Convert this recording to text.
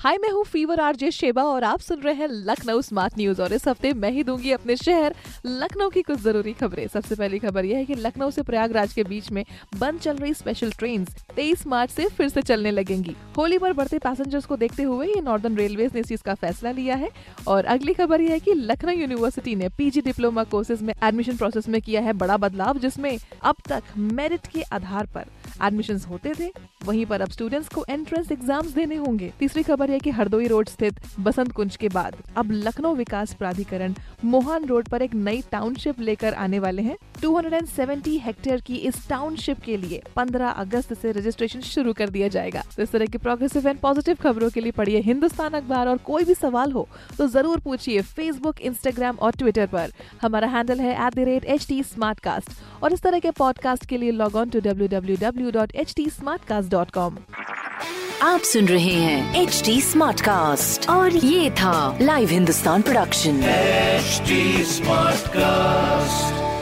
हाय, मैं हूँ fever RJ Sheba और आप सुन रहे हैं लखनऊ स्मार्ट न्यूज़ और इस हफ़्ते मैं ही दूँगी अपने शहर लखनऊ की कुछ ज़रूरी खबरें। सबसे पहली खबर यह है कि लखनऊ से प्रयागराज के बीच में बंद चल रही स्पेशल ट्रेन तेईस मार्च से फिर से चलने लगेंगी। होली पर बढ़ते पैसेंजर्स को देखते हुए ये नॉर्दर्न रेलवे ने इस चीज़ का फैसला लिया है। और अगली खबर यह है की लखनऊ यूनिवर्सिटी ने पीजी डिप्लोमा कोर्सेज में एडमिशन प्रोसेस में किया है बड़ा बदलाव, जिसमें अब तक मेरिट के आधार पर एडमिशन होते थे, वहीं पर अब स्टूडेंट्स को एंट्रेंस एग्ज़ाम्स देने होंगे। तीसरी खबर है कि हरदोई रोड स्थित बसंत कुंज के बाद अब लखनऊ विकास प्राधिकरण मोहन रोड पर एक नई टाउनशिप लेकर आने वाले हैं। 270 हेक्टेयर की इस टाउनशिप के लिए 15 अगस्त से रजिस्ट्रेशन शुरू कर दिया जाएगा। तो इस तरह की प्रोग्रेसिव एंड पॉजिटिव खबरों के लिए पढ़िए हिंदुस्तान अखबार। और कोई भी सवाल हो तो ज़रूर पूछिए फेसबुक इंस्टाग्राम और ट्विटर पर। हमारा हैंडल है एट और इस तरह के पॉडकास्ट के लिए log on to W H T आप सुन रहे हैं एच डी स्मार्ट कास्ट और ये था live Hindustan production HD Smartcast.